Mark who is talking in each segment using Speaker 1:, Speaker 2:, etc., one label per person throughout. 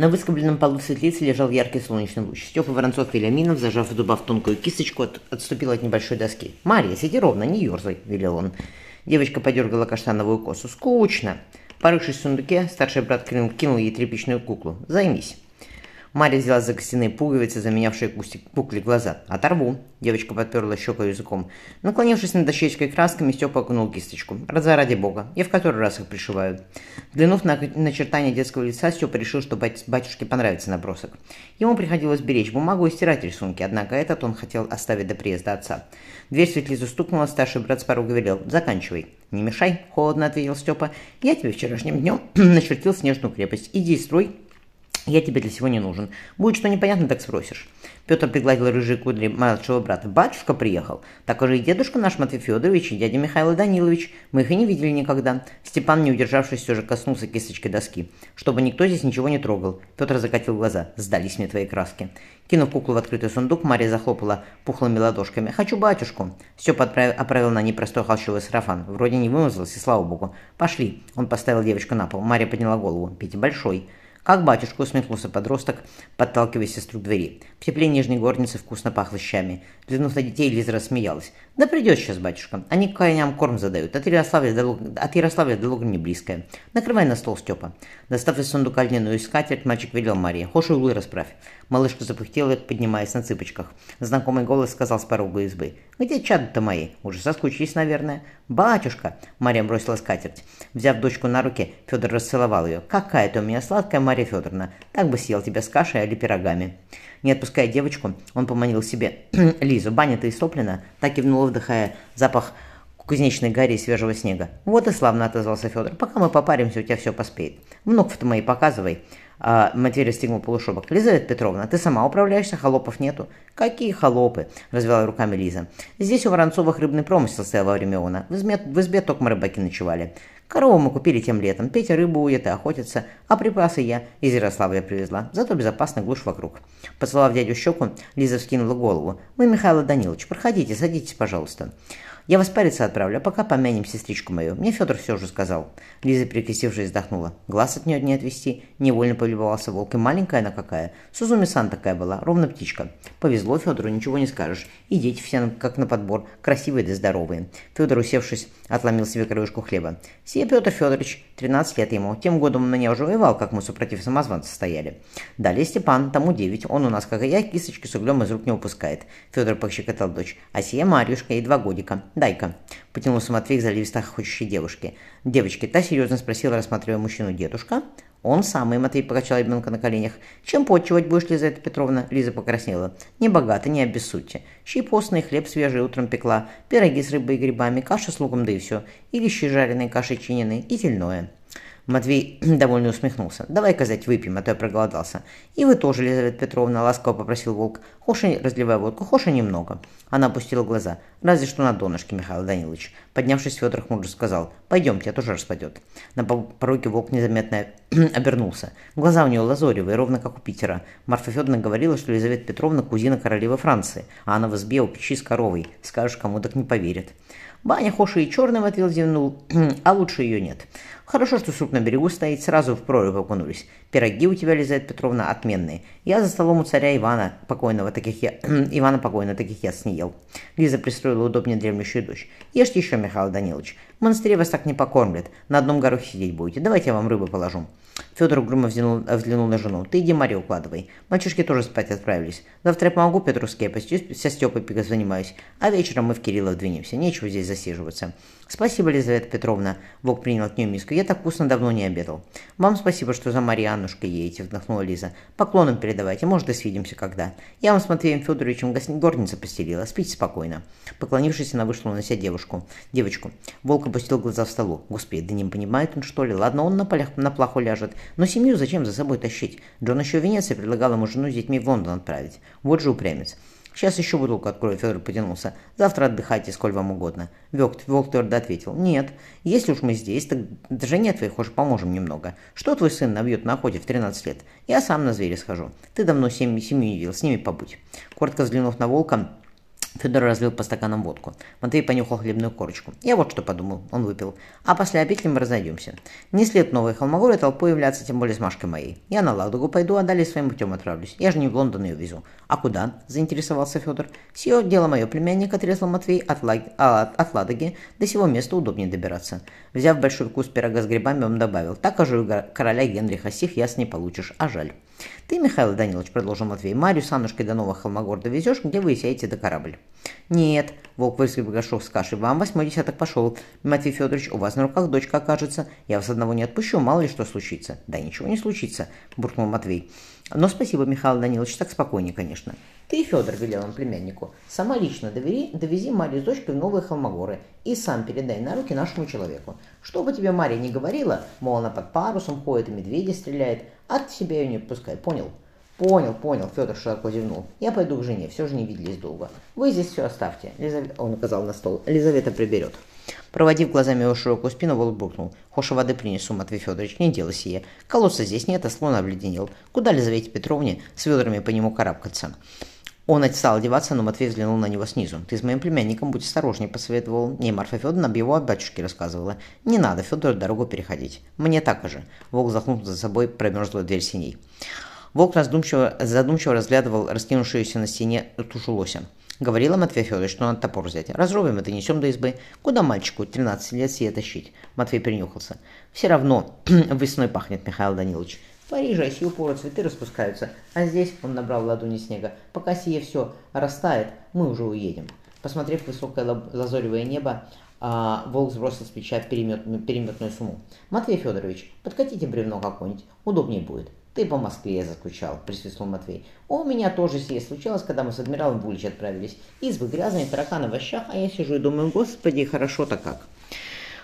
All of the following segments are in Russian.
Speaker 1: На выскобленном полу светлицы лежал яркий солнечный луч. Степа Воронцов Вильяминов, зажав в зубах тонкую кисточку, от, отступил от небольшой доски. «Марья, сиди ровно, не ерзай», — велел он. Девочка подергала каштановую косу. «Скучно». Порывшись в сундуке, старший брат кинул ей тряпичную куклу. «Займись». Марья взяла за костяные пуговицы, заменявшие кукле глаза. «Оторву!» Девочка подперла щеку языком. Наклонившись над дощечкой красками, Степа окунул кисточку. «Раза ради бога! Я в который раз их пришиваю!» Взглянув на начертание детского лица, Степа решил, что батюшке понравится набросок. Ему приходилось беречь бумагу и стирать рисунки, однако этот он хотел оставить до приезда отца. Дверь светлицу стукнула, старший брат с порога велел. «Заканчивай!» «Не мешай!» – холодно ответил Степа. «Я тебе вчерашним днем начертил снежную крепость. Иди строй я тебе для всего не нужен. Будет что непонятно, так спросишь. Петр пригладил рыжие кудри младшего брата. Батюшка приехал. Так уже и дедушка наш Матвей Федорович, и дядя Михаил Данилович. Мы их и не видели никогда. Степан, не удержавшись, все же коснулся кисточкой доски. Чтобы никто здесь ничего не трогал. Петр закатил глаза. Сдались мне твои краски. Кинув куклу в открытый сундук, Мария захлопала пухлыми ладошками. «Хочу батюшку!» Степа отправил, оправил на непростой холщовый сарафан. Вроде не вымазался, слава богу. «Пошли!» Он поставил девочку на пол. Мария подняла голову. «Петя большой!» «Как батюшка?» – усмехнулся подросток, подталкивая сестру к двери. В тепле нижней горницы вкусно пахло щами. Взглянув на детей, Лиза рассмеялась. «Да придет сейчас батюшка. Они к коням корм задают. От Ярославля до, Луг... от Ярославля до Лугани близкая. Накрывай на стол, Степа». Достав из сундука льняную скатерть, мальчик велел Марии. «Хошь углы расправь». Малышка запыхтела, поднимаясь на цыпочках. Знакомый голос сказал с порога избы. «Где чады-то мои? Уже соскучились, наверное». «Батюшка!» – Мария бросила скатерть. Взяв дочку на руки, Федор расцеловал ее. «Какая ты у меня сладкая, Мария Федоровна! Так бы съел тебя с кашей или пирогами». Не отпуская девочку, он поманил себе Лизу. Баня-то истоплена, так кивнула, вдыхая запах кузнечной гари и свежего снега. «Вот и славно», — отозвался Федор. «Пока мы попаримся, у тебя все поспеет. Внуков-то мои показывай». А, Матвей расстегнул полушубок. «Лизавета Петровна, ты сама управляешься, холопов нету». «Какие холопы?» – развела руками Лиза. «Здесь у Воронцовых рыбный промысел стоял во время она. В в избе только рыбаки ночевали. Корову мы купили тем летом. Петя рыбу ует и охотится, а припасы я из Ярославля привезла. Зато безопасно глушь вокруг». Поцеловав дядю щеку, Лиза вскинула голову. «Вы, Михаил Данилович, проходите, садитесь, пожалуйста». Я вас париться отправлю, а пока помянем сестричку мою. Мне Федор все же сказал. Лиза, прикрестившись, вздохнула. Глаз от нее не отвести. Невольно полюбовался волк. И маленькая она какая. Сузуми-сан такая была, ровно птичка. Повезло Федору, ничего не скажешь. И дети все как на подбор, красивые да здоровые. Федор, усевшись, отломил себе краюшку хлеба. Сия Петр Федорович, 13 лет ему. Тем годом он меня уже воевал, как мы супротив самозванца стояли. Далее Степан, тому 9. Он у нас, как и я, кисточки с углем из рук не упускает. Федор пощекотал дочь. А сия Марьюшка, ей два годика. «Дай-ка», — потянулся Матвей к заливисто хочущей девушке. Девочки, та серьезно спросила, рассматривая мужчину. «Дедушка?» «Он самый», — Матвей покачал ребенка на коленях. «Чем подчивать будешь, Лизавета Петровна?» Лиза покраснела. «Не богато, не обессудьте. Щи постный, хлеб свежий утром пекла, пироги с рыбой и грибами, каша с луком, да и все. Или щи жареные, каши чинены и тельное». Матвей довольно усмехнулся. «Давай, казать, выпьем, а то я проголодался». «И вы тоже, Елизавета Петровна», — ласково попросил волк. «Хоша, разливай водку, хоша немного». Она опустила глаза. «Разве что на донышке, Михаил Данилович». Поднявшись, Федор хмуро сказал. «Пойдемте, я тоже распадет». На пороге волк незаметно обернулся. Глаза у него лазоревые, ровно как у Питера. Марфа Федоровна говорила, что Елизавета Петровна кузина королевы Франции, а она в избе у печи с коровой. Скажешь, кому так не поверит. Баня Хоши и черным отвел зевнул, а лучше ее нет. Хорошо, что суп на берегу стоит, сразу в прорубь окунулись. Пироги у тебя, Лизавета Петровна, отменные. Я за столом у царя Ивана покойного таких я... Ивана покойного таких я не ел. Лиза пристроила удобнее дремлющую дочь. Ешьте еще, Михаил Данилович. В монастыре вас так не покормлят. На одном горохе сидеть будете. Давайте я вам рыбу положу. Федор угрюмо взглянул, взглянул на жену. «Ты иди, Мария, укладывай. Мальчишки тоже спать отправились. Завтра я помогу Петру с крепостью, со Степой занимаюсь. А вечером мы в Кириллов двинемся. Нечего здесь засиживаться». «Спасибо, Лизавета Петровна». Бог принял от нее миску. «Я так вкусно давно не обедал». «Вам спасибо, что за Марианнушкой едете», вздохнула Лиза. «Поклоном передавайте. Может, и свидимся когда. Я вам с Матвеем Федоровичем горницу постелила. Спите спокойно». Поклонившись, она вышла унося девушку. девочку. Волк опустил глаза в столу. «Господи, да не понимает он, что ли? Ладно, он на, полях, на плаху ляжет. Но семью зачем за собой тащить? Джон еще в Венеции предлагал ему жену с детьми в Лондон отправить. Вот же упрямец. Сейчас еще бутылку открою, Федор потянулся. Завтра отдыхайте, сколь вам угодно. Волк, Волк твердо ответил. Нет, если уж мы здесь, так жене твоей хочешь поможем немного. Что твой сын набьет на охоте в 13 лет? Я сам на зверя схожу. Ты давно семью, семью не видел, с ними побудь. Коротко взглянув на волка, Федор разлил по стаканам водку. Матвей понюхал хлебную корочку. Я вот что подумал. Он выпил. А после обедли мы разойдемся. Не след новой холмогоры толпой являться, тем более с Машкой моей. Я на Ладогу пойду, а далее своим путем отправлюсь. Я же не в Лондон ее везу. А куда? Заинтересовался Федор. Сие дело мое племянника, отрезал Матвей от, Лаг... а, от, Ладоги. До сего места удобнее добираться. Взяв большой кус пирога с грибами, он добавил. Так ожу короля Генриха, сих яс не получишь, а жаль. Ты, Михаил Данилович, продолжил Матвей, Марию с Аннушкой до Нового Холмогор довезешь, где вы сядете до корабль. Нет, волк выскреб горшок с кашей, вам восьмой десяток пошел. Матвей Федорович, у вас на руках дочка окажется. Я вас одного не отпущу, мало ли что случится. Да ничего не случится, буркнул Матвей. Но спасибо, Михаил Данилович, так спокойнее, конечно. Ты, Федор, велел он племяннику, сама лично довери, довези Марию с дочкой в Новые Холмогоры и сам передай на руки нашему человеку. Что бы тебе Мария не говорила, мол, она под парусом ходит и медведя стреляет, от себя ее не пускай, понял? Понял, понял, Федор широко зевнул. Я пойду к жене, все же не виделись долго. Вы здесь все оставьте, Лизавета, он указал на стол, Елизавета приберет. Проводив глазами его широкую спину, Волк буркнул. «Хоша воды принесу, Матвей Федорович, не делай сие. Колодца здесь нет, а слон обледенел. Куда Лизавете Петровне с ведрами по нему карабкаться?» Он стал одеваться, но Матвей взглянул на него снизу. «Ты с моим племянником будь осторожней», — посоветовал. «Не, Марфа Федоровна об его батюшке рассказывала. Не надо Федору дорогу переходить. Мне так же». Волк захлопнул за собой промерзлую дверь синей. Волк раздумчиво, задумчиво разглядывал раскинувшуюся на стене тушу лося. Говорила Матвей Федорович, что надо топор взять. Разрубим и донесем до избы. Куда мальчику 13 лет сие тащить? Матвей принюхался. Все равно весной пахнет, Михаил Данилович. В Париже сию пору цветы распускаются, а здесь, он набрал ладони снега, пока сие все растает, мы уже уедем. Посмотрев высокое лазоревое небо, а, волк сбросил с плеча перемет, переметную сумму. «Матвей Федорович, подкатите бревно какое-нибудь, удобнее будет». «Ты по Москве я заскучал», — присвистнул Матвей. «У меня тоже сие случалось, когда мы с адмиралом в Улич отправились. Избы грязные, тараканы в овощах, а я сижу и думаю, господи, хорошо-то как».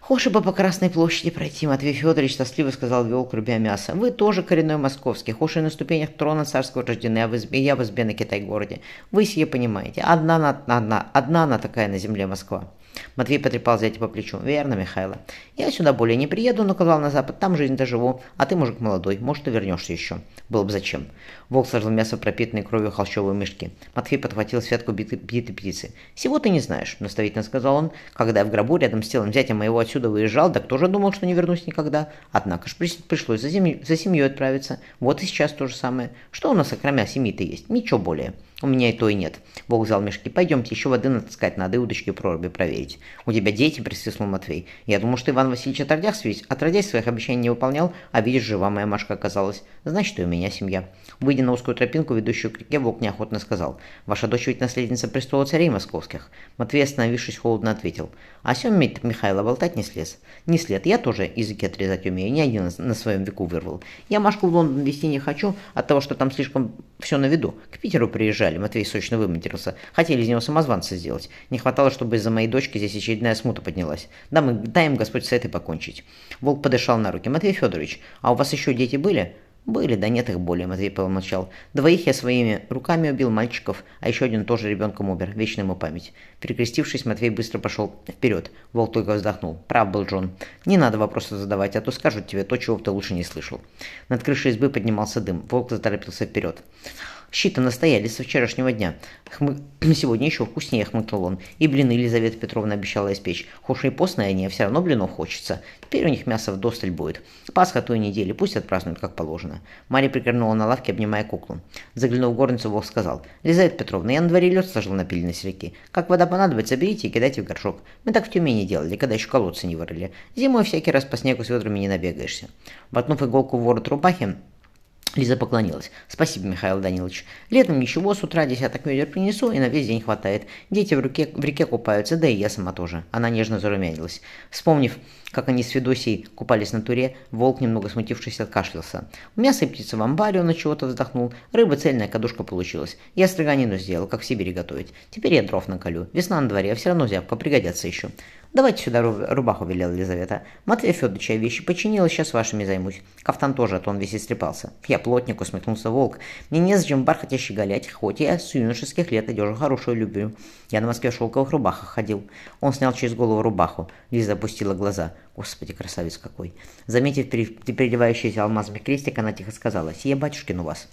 Speaker 1: «Хоши бы по Красной площади пройти, Матвей Федорович тоскливо сказал Виолк, рубя мясо. Вы тоже коренной московский, хоши на ступенях трона царского рождены, а в избе, я в избе на Китай-городе. Вы сие понимаете. Одна на, одна, одна она такая на земле Москва». Матвей потрепал зятя по плечу. «Верно, Михайло. Я сюда более не приеду, но казал на запад, там жизнь доживу, а ты мужик молодой, может, и вернешься еще. Было бы зачем». Волк сложил мясо в кровью холщовые мышки. Матвей подхватил святку битой, битой птицы. «Всего ты не знаешь», — наставительно сказал он. «Когда я в гробу рядом с телом зятя моего отсюда выезжал, да кто же думал, что не вернусь никогда? Однако ж пришлось за, семью, за семьей отправиться. Вот и сейчас то же самое. Что у нас, окромя семьи-то есть? Ничего более». У меня и то и нет. Бог взял мешки. Пойдемте, еще воды натаскать надо и удочки проруби проверить. У тебя дети, присвистнул Матвей. Я думал, что Иван Васильевич отродясь, отродясь своих обещаний не выполнял, а видишь, жива моя Машка оказалась. Значит, и у меня семья. Выйдя на узкую тропинку, ведущую к реке, Волк неохотно сказал. Ваша дочь ведь наследница престола царей московских. Матвей, остановившись, холодно ответил. А сем Михайло болтать не слез. Не след. Я тоже языки отрезать умею, ни один на своем веку вырвал. Я Машку в Лондон вести не хочу, от того, что там слишком все на виду. К Питеру приезжали, Матвей сочно выматерился. Хотели из него самозванца сделать. Не хватало, чтобы из-за моей дочки здесь очередная смута поднялась. Да, мы, дай им Господь с этой покончить. Волк подышал на руки. Матвей Федорович, а у вас еще дети были? Были, да нет их более, Матвей помолчал. Двоих я своими руками убил мальчиков, а еще один тоже ребенком умер, вечная ему память. Перекрестившись, Матвей быстро пошел вперед. Волк только вздохнул. Прав был Джон. Не надо вопросы задавать, а то скажут тебе то, чего ты лучше не слышал. Над крышей избы поднимался дым. Волк заторопился вперед. Щита настоялись со вчерашнего дня. Хмы... Сегодня еще вкуснее, хмыкнул он. И блины Елизавета Петровна обещала испечь. Хошь и постные они, а все равно блинов хочется. Теперь у них мясо вдосталь будет. Пасха той недели, пусть отпразднуют, как положено. Мария прикорнула на лавке, обнимая куклу. Заглянув в горницу, Бог сказал. Елизавета Петровна, я на дворе лед сложил на пыльной реки. Как вода понадобится, берите и кидайте в горшок. Мы так в Тюмени делали, когда еще колодцы не вырыли. Зимой всякий раз по снегу с ведрами не набегаешься. Воткнув иголку в ворот рубахи, Лиза поклонилась. «Спасибо, Михаил Данилович. Летом ничего, с утра десяток ведер принесу, и на весь день хватает. Дети в реке, в реке купаются, да и я сама тоже». Она нежно зарумянилась. Вспомнив, как они с Федосией купались на туре, волк, немного смутившись, откашлялся. Мясо и птица в амбаре, он от чего-то вздохнул. Рыба цельная, кадушка получилась. Я строганину сделал, как в Сибири готовить. Теперь я дров наколю. Весна на дворе, а все равно зябко, пригодятся еще. «Давайте сюда рубаху», — велела Елизавета. «Матвей Федорович, я вещи починила, сейчас вашими займусь». Кафтан тоже, а то он весь истрепался. «Я плотник», — усмехнулся волк. «Мне незачем бархать и щеголять, хоть я с юношеских лет одежу хорошую люблю. Я на Москве в шелковых рубахах ходил». Он снял через голову рубаху. Лиза опустила глаза. Господи, красавец какой. Заметив переливающийся алмазами крестик, она тихо сказала, «Сие батюшкин у вас».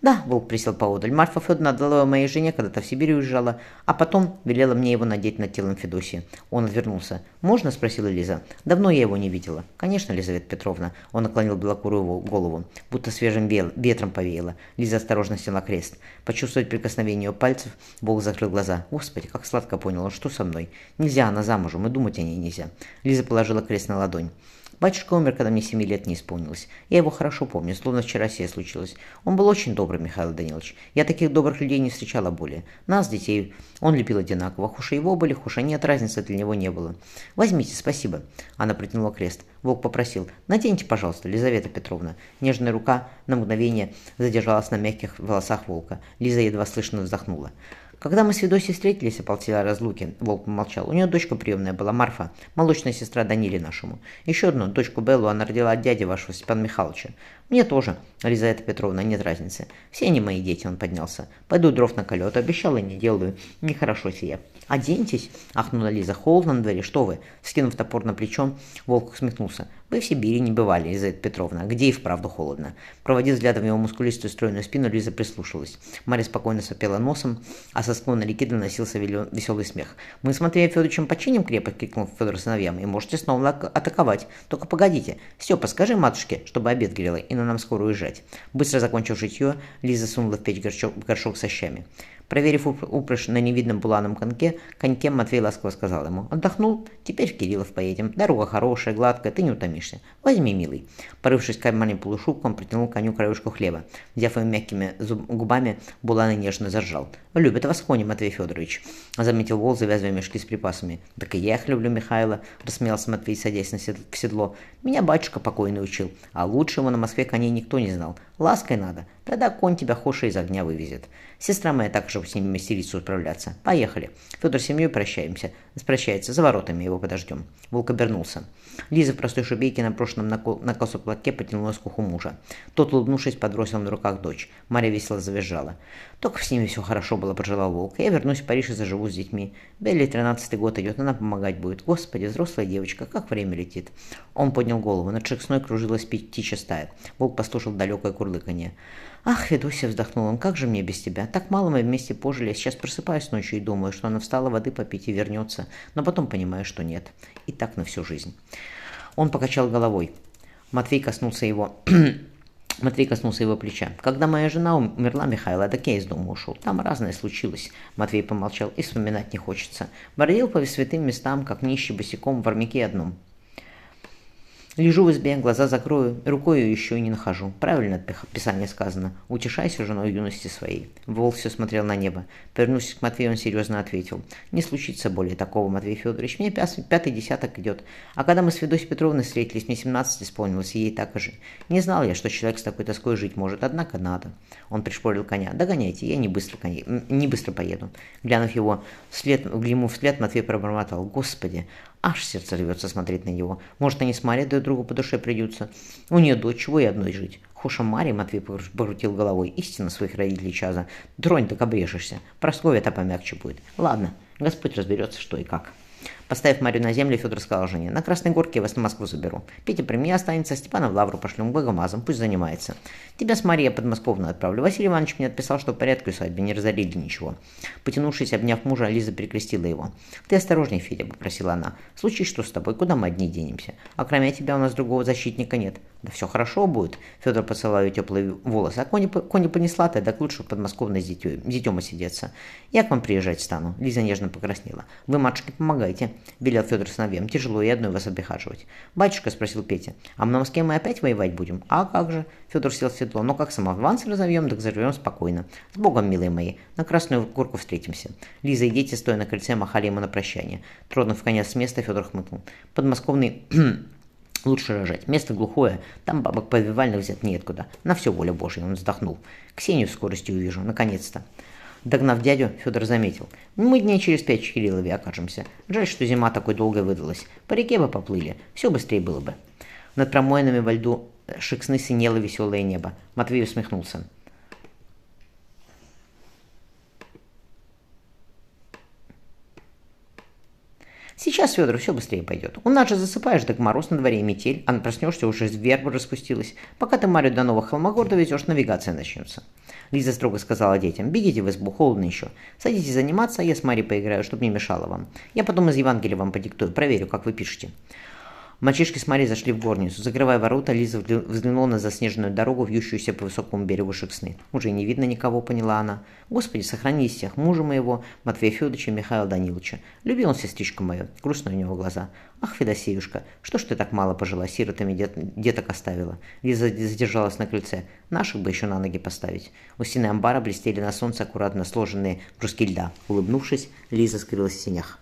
Speaker 1: «Да», — Волк присел поодаль, «Марфа Федоровна отдала моей жене, когда-то в Сибирь уезжала, а потом велела мне его надеть над телом Федосии». Он отвернулся. «Можно?» — спросила Лиза. «Давно я его не видела». «Конечно, Лизавета Петровна». Он наклонил белокурую голову, будто свежим ветром повеяло. Лиза осторожно сняла крест. Почувствовать прикосновение ее пальцев, Волк закрыл глаза. «Господи, как сладко понял он, что со мной? Нельзя, она замужем, и думать о ней нельзя». Лиза положила крест на ладонь. Батюшка умер, когда мне семи лет не исполнилось. Я его хорошо помню, словно вчера сие случилось. Он был очень добрый, Михаил Данилович. Я таких добрых людей не встречала более. Нас, детей, он любил одинаково. Хуша его были, хуша нет, разницы для него не было. Возьмите, спасибо. Она протянула крест. Волк попросил. Наденьте, пожалуйста, Лизавета Петровна. Нежная рука на мгновение задержалась на мягких волосах волка. Лиза едва слышно вздохнула. Когда мы с Федосией встретились, ополтела разлуки, Волк помолчал. У нее дочка приемная была, Марфа, молочная сестра Даниле нашему. Еще одну, дочку Беллу, она родила от дяди вашего Степана Михайловича. Мне тоже, Лизавета Петровна, нет разницы. Все они мои дети, он поднялся. Пойду дров на колет, обещал и не делаю. Нехорошо сие. «Оденьтесь!» – ахнула Лиза. «Холодно на дворе, что вы?» Скинув топор на плечо, Волк усмехнулся. «Вы в Сибири не бывали, Лизавета Петровна. Где и вправду холодно?» Проводив взглядом его мускулистую стройную спину, Лиза прислушалась. Марья спокойно сопела носом, а со склона реки доносился веселый смех. «Мы с Матвеем Федоровичем починим крепость!» – крикнул Федор сыновьям. «И можете снова атаковать. Только погодите. Степа, скажи матушке, чтобы обед грела, и на нам скоро уезжать». Быстро закончив житье, Лиза сунула в печь горшок, горшок со щами. Проверив упряжь на невидном буланом коньке, коньке Матвей ласково сказал ему. «Отдохнул? Теперь в Кириллов поедем. Дорога хорошая, гладкая, ты не утомишься. Возьми, милый». Порывшись в кармане полушубку, он протянул коню краюшку хлеба. Взяв его мягкими губами, булан и нежно заржал. «Любит вас кони, Матвей Федорович», — заметил Вол, завязывая мешки с припасами. «Так и я их люблю, Михайло», — рассмеялся Матвей, садясь на седло, седло. «Меня батюшка покойный учил, а лучше его на Москве коней никто не знал. Лаской надо, тогда конь тебя хоша из огня вывезет. Сестра моя также с ними мастерицу справляться. Поехали. Федор с семьей прощаемся. Прощается, за воротами его подождем». Волк обернулся. Лиза в простой шубейке на прошлом на косу платке потянулась к уху мужа. Тот, улыбнувшись, подбросил на руках дочь. Марья весело завизжала. «Только с ними все хорошо было», — пожелал Волк. «Я вернусь в Париж и заживу с детьми. Белли тринадцатый год идет, она помогать будет. Господи, взрослая девочка, как время летит». Он поднял голову. Над Шексной кружилась птичья стая. Волк послушал далекое курлыканье. «Ах, Федосия!» — вздохнул он. «Как же мне без тебя? Так мало мы вместе пожили. Я сейчас просыпаюсь ночью и думаю, что она встала воды попить и вернется. Но потом понимаю, что нет. И так на всю жизнь». Он покачал головой. Матвей коснулся его... Матвей коснулся его плеча. «Когда моя жена умерла, Михаил, так я из дома ушел. Там разное случилось». Матвей помолчал. «И вспоминать не хочется. Бродил по святым местам, как нищий босиком в армяке одном. Лежу в избе, глаза закрою, рукой ее еще и не нахожу. Правильно от Писания сказано. Утешайся женой юности своей. Волк все смотрел на небо. Повернувшись к Матвею, он серьезно ответил. Не случится более такого, Матвей Федорович. Мне пятый десяток идет. А когда мы с Федосией Петровной встретились, мне 17 исполнилось, и ей так же. Не знал я, что человек с такой тоской жить может, однако надо. Он пришпорил коня. Догоняйте, я не быстро, коне... не быстро поеду. Глянув его вслед, ему вслед, Матвей пробормотал. Господи, Аж сердце рвется смотреть на него. Может, они с Марьей друг другу по душе придутся. У нее дочь, чего и одной жить. Хуша Марья, Матвей покрутил головой. Истина своих родителей Чаза. Дронь, так обрежешься. Просковья-то помягче будет. Ладно, Господь разберется, что и как. Поставив Марию на землю, Федор сказал жене, на Красной Горке я вас на Москву заберу. Петя при мне останется, Степана в Лавру пошлем богомазом, пусть занимается. Тебя с Марией подмосковную отправлю. Василий Иванович мне отписал, что в порядке усадьбе, не разорили ничего. Потянувшись, обняв мужа, Лиза перекрестила его. Ты осторожней, Федя, попросила она. Случай что с тобой, куда мы одни денемся? А кроме тебя у нас другого защитника нет. Да все хорошо будет. Федор ее теплые волосы. А кони, кони понесла ты, так лучше в подмосковной с детем, детем осидеться. Я к вам приезжать стану. Лиза нежно покраснела. Вы, матушке, помогайте. — велел Федор сыновьям. «Тяжело и одной вас обихаживать». «Батюшка», — спросил Петя, — «а на Москве мы опять воевать будем?» «А как же?» — Федор сел в седло. «Ну как самозванцы разовьем, так заживем спокойно. С Богом, милые мои, на Красную Горку встретимся». Лиза и дети, стоя на крыльце, махали ему на прощание. Тронув коня с места, Федор хмыкнул. Подмосковный Лучше рожать. Место глухое, там бабок повивальных взять неоткуда. На все воля Божья, он вздохнул. Ксению в скорости увижу, наконец-то. Догнав дядю, Федор заметил. Мы дней через пять в Кириллове окажемся. Жаль, что зима такой долгой выдалась. По реке бы поплыли. Все быстрее было бы. Над промоинами во льду шексны синело веселое небо. Матвей усмехнулся. Сейчас Федор, все быстрее пойдет. У нас же засыпаешь, так мороз на дворе и метель, а проснешься, уже верба распустилась. Пока ты Марию до Нового Холмогорда везешь, навигация начнется. Лиза строго сказала детям, бегите в избу, холодно еще. Садитесь заниматься, а я с Марией поиграю, чтобы не мешало вам. Я потом из Евангелия вам подиктую, проверю, как вы пишете. Мальчишки с Марией зашли в горницу. Закрывая ворота, Лиза взглянула на заснеженную дорогу, вьющуюся по высокому берегу Шексны. Уже не видно никого, поняла она. Господи, сохрани из всех мужа моего, Матвея Федоровича и Михаила Даниловича. Любил он сестричку мою. Грустно у него глаза. Ах, Федосеюшка, что ж ты так мало пожила, сиротами дет, деток оставила? Лиза задержалась на крыльце. Наших бы еще на ноги поставить. У стены амбара блестели на солнце аккуратно сложенные куски льда. Улыбнувшись, Лиза скрылась в синях.